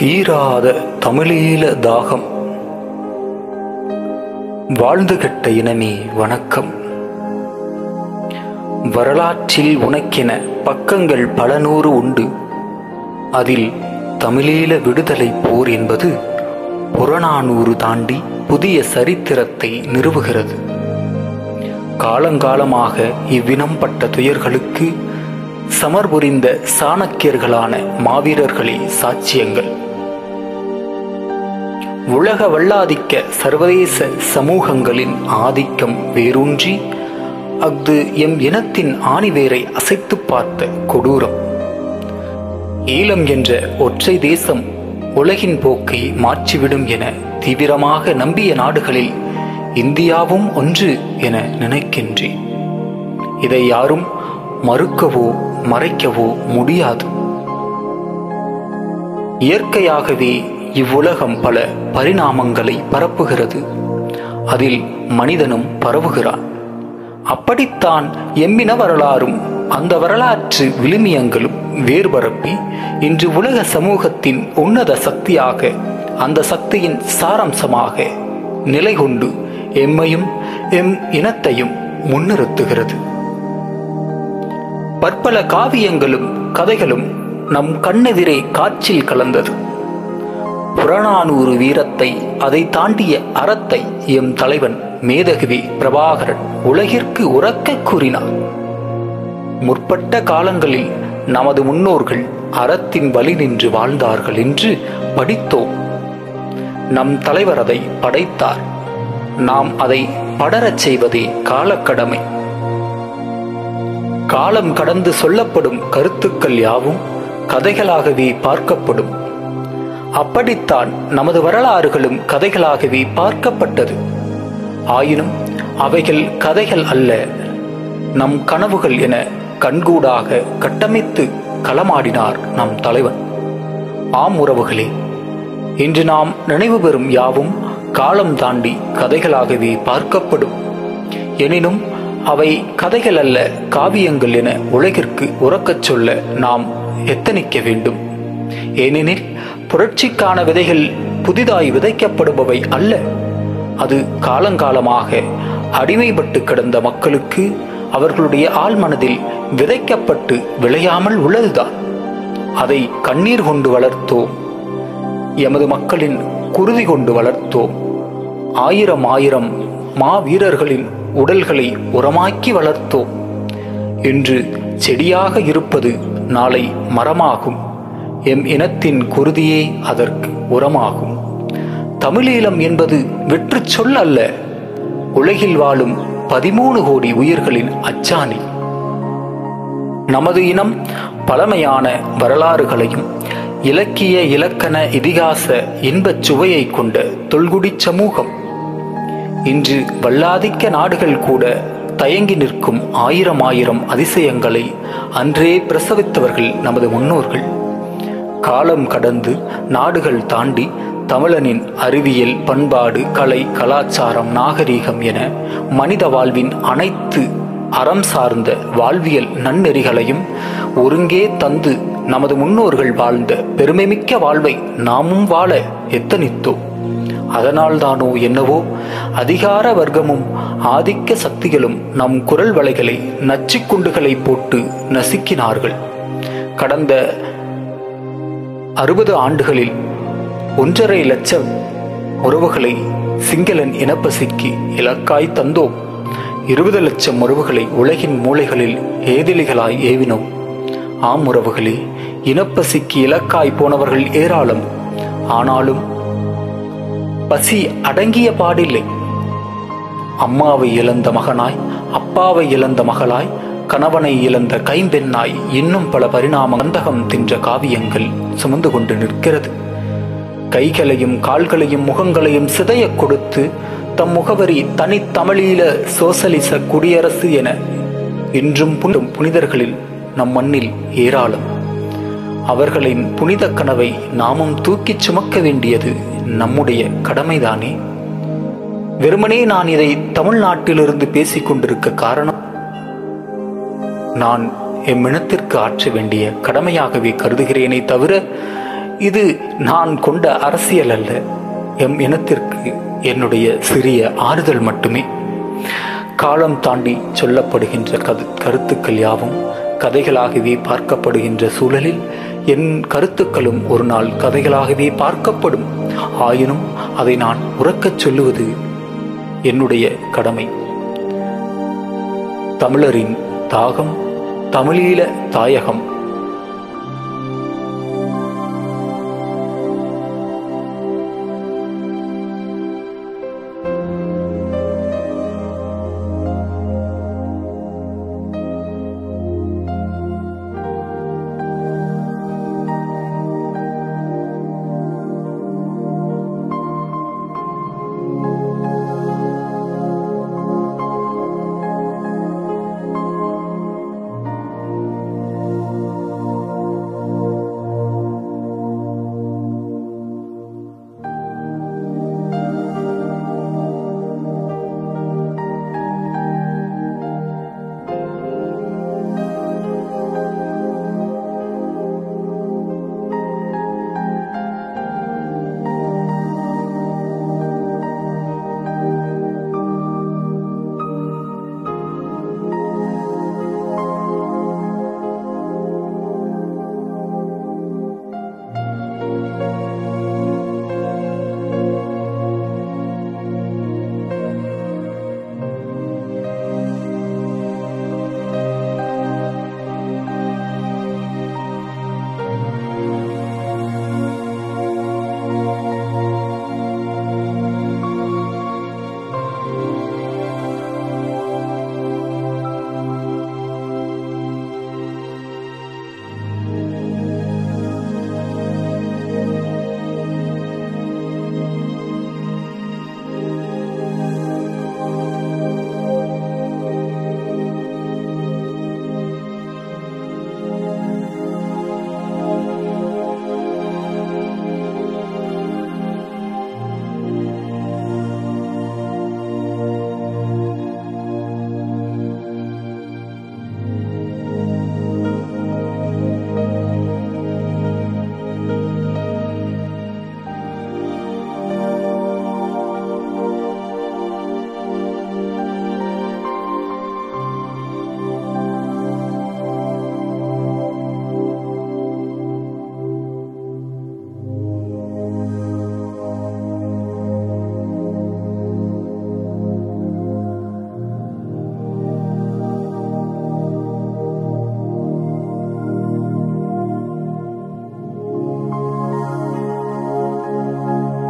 தீராத தமிழீழ தாகம். வாழ்ந்து கெட்ட இனமே வணக்கம். வரலாற்றில் உனக்கென பக்கங்கள் பல நூறு உண்டு. அதில் தமிழீழ விடுதலை போர் என்பது புறநானூறு தாண்டி புதிய சரித்திரத்தை நிறுவுகிறது. காலங்காலமாக இவ்வினம் பட்ட துயர்களுக்கு சமர்புரிந்த சாணக்கியர்களான மாவீரர்களே சாட்சியங்கள். உலக வல்லாதிக்க சர்வதேச சமூகங்களின் ஆதிக்கம் வேரூன்றி அஃது எம் இனத்தின் ஆணிவேரை அசைத்து பார்த்த கொடூரம். ஈழம் என்ற ஒற்றை தேசம் உலகின் போக்கை மாற்றிவிடும் என தீவிரமாக நம்பிய நாடுகளில் இந்தியாவும் ஒன்று என நினைக்கின்றேன். இதை யாரும் மறுக்கவோ மறைக்கவோ முடியாது. இயற்கையாகவே இவ்வுலகம் பல பரிணாமங்களை பரப்புகிறது. அதில் மனிதனும் பரவுகிறான். அப்படித்தான் எம்மின வரலாறும் அந்த வரலாற்று விழுமியங்களும் வேறுபரப்பி இன்று உலக சமூகத்தின் உன்னத சக்தியாக அந்த சக்தியின் சாரம்சமாக நிலை கொண்டு எம்மையும் எம் இனத்தையும் முன்னிறுத்துகிறது. பற்பல காவியங்களும் கதைகளும் நம் கண்ணெதிரே காட்சியில் கலந்தது. புறநானூறு வீரத்தை அதை தாண்டிய அறத்தை எம் தலைவன் மேதகுவி பிரபாகரன் உலகிற்கு உறக்க கூறினார். முற்பட்ட காலங்களில் நமது முன்னோர்கள் அறத்தின் வழி நின்று வாழ்ந்தார்கள் என்று படித்தோம். நம் தலைவர் அதை படைத்தார். நாம் அதை படரச் செய்வதே காலக்கடமை. காலம் கடந்து சொல்லப்படும் கருத்துக்கள் யாவும் கதைகளாகவே பார்க்கப்படும். அப்படித்தான் நமது வரலாறுகளும் கதைகளாகவே பார்க்கப்பட்டது. ஆயினும் அவைகள் கதைகள் அல்ல நம் கனவுகள் என கண்கூடாக கட்டமைத்து களமாடினார் நம் தலைவன். ஆம் உறவுகளே இன்று நாம் நினைவு பெறும் யாவும் காலம் தாண்டி கதைகளாகவே பார்க்கப்படும். எனினும் அவை கதைகள் அல்ல காவியங்கள் என உலகிற்கு உறக்கச் சொல்ல நாம் எத்தனிக்க வேண்டும்? ஏனெனில் புரட்சிக்கான விதைகள் புதிதாய் விதைக்கப்படுபவை அல்ல. அது காலங்காலமாக அடிமைப்பட்டு கிடந்த மக்களுக்கு அவர்களுடைய ஆழ்மனதில் விதைக்கப்பட்டு விளையாமல் உள்ளதுதான். அதை கண்ணீர் கொண்டு வளர்த்தோம். எமது மக்களின் குருதி கொண்டு வளர்த்தோம். ஆயிரம் ஆயிரம் மா வீரர்களின் உடல்களை உரமாக்கி வளர்த்தோம். இன்று செடியாக இருப்பது நாளை மரமாகும். எம் இனத்தின் குருதியே அதற்கு உரமாகும். தமிழீழம் என்பது வெற்று சொல் அல்ல. உலகில் வாழும் பதிமூணு கோடி உயிர்களின் அச்சாணி. நமது இனம் பழமையான வரலாறுகளையும் இலக்கிய இலக்கண இதிகாச இன்பச் சுவையை கொண்ட தொல்குடி சமூகம். இன்று வல்லாதிக்க நாடுகள் கூட தயங்கி நிற்கும் ஆயிரம் ஆயிரம் அதிசயங்களை அன்றே பிரசவித்தவர்கள் நமது முன்னோர்கள். காலம் கடந்து நாடுகள் தாண்டி தமிழனின் அறிவியல் பண்பாடு கலை கலாச்சாரம் நாகரீகம் என மனித வாழ்வின் அனைத்து அறம் சார்ந்த வாழ்வியல் நன்னெறிகளையும் ஒருங்கே தந்து நமது முன்னோர்கள் வாழ்ந்த பெருமைமிக்க வாழ்வை நாமும் வாழ எத்தனித்தோம் அதனால்தானோ என்னவோ அதிகார வர்க்கமும் ஆதிக்க சக்திகளும் நம் குரல் வலைகளை நச்சுக்குண்டுகளை போட்டு நசுக்கினார்கள். கடந்த அறுபது ஆண்டுகளில் ஒன்றரை லட்சம் உறவுகளை சிங்களன் இனப்பசிக்கு இலக்காய் தந்தோம். இருபது லட்சம் உறவுகளை உலகின் மூலைகளில் ஏதிலிகளாய் ஏவினோம். ஆம் உறவுகளே இனப்பசிக்கு இலக்காய் போனவர்கள் ஏராளம். ஆனாலும் பசி அடங்கிய பாடில்லை. அம்மாவை இழந்த மகனாய் அப்பாவை இழந்த மகளாய் கணவனை இழந்த கைம்பெண்ணாய் இன்னும் பல பரிணாம கந்தகம் தின்ற காவியங்கள் சுமந்து கொண்டு நிற்கிறது. கைகளையும் கால்களையும் முகங்களையும் சிதைய கொடுத்து தம் முகவரி தனித்தமிழீழ சோசலிச குடியரசு என இன்றும் புனிதும் புனிதர்களில் நம் மண்ணில் ஏராளம். அவர்களின் புனித கனவை நாமும் தூக்கிச் சுமக்க வேண்டியது நம்முடைய கடமைதானே? வெறுமனே நான் இதை தமிழ்நாட்டிலிருந்து பேசிக் கொண்டிருக்க காரணம் நான் எம்மினத்திற்கு ஆற்ற வேண்டிய கடமையாகவே கருதுகிறேனே தவிர இது நான் கொண்ட அரசியல் அல்ல. எம் இனத்திற்கு என்னுடைய சிறிய ஆறுதல் மட்டுமே. காலம் தாண்டி சொல்லப்படுகின்ற கது கருத்துக்கள் யாவும் கதைகளாகவே பார்க்கப்படுகின்ற சூழலில் என் கருத்துக்களும் ஒரு நாள் கதைகளாகவே பார்க்கப்படும். ஆயினும் அதை நான் உறக்கச் சொல்லுவது என்னுடைய கடமை. தமிழரின் தாகம் தமிழீழ தாயகம்.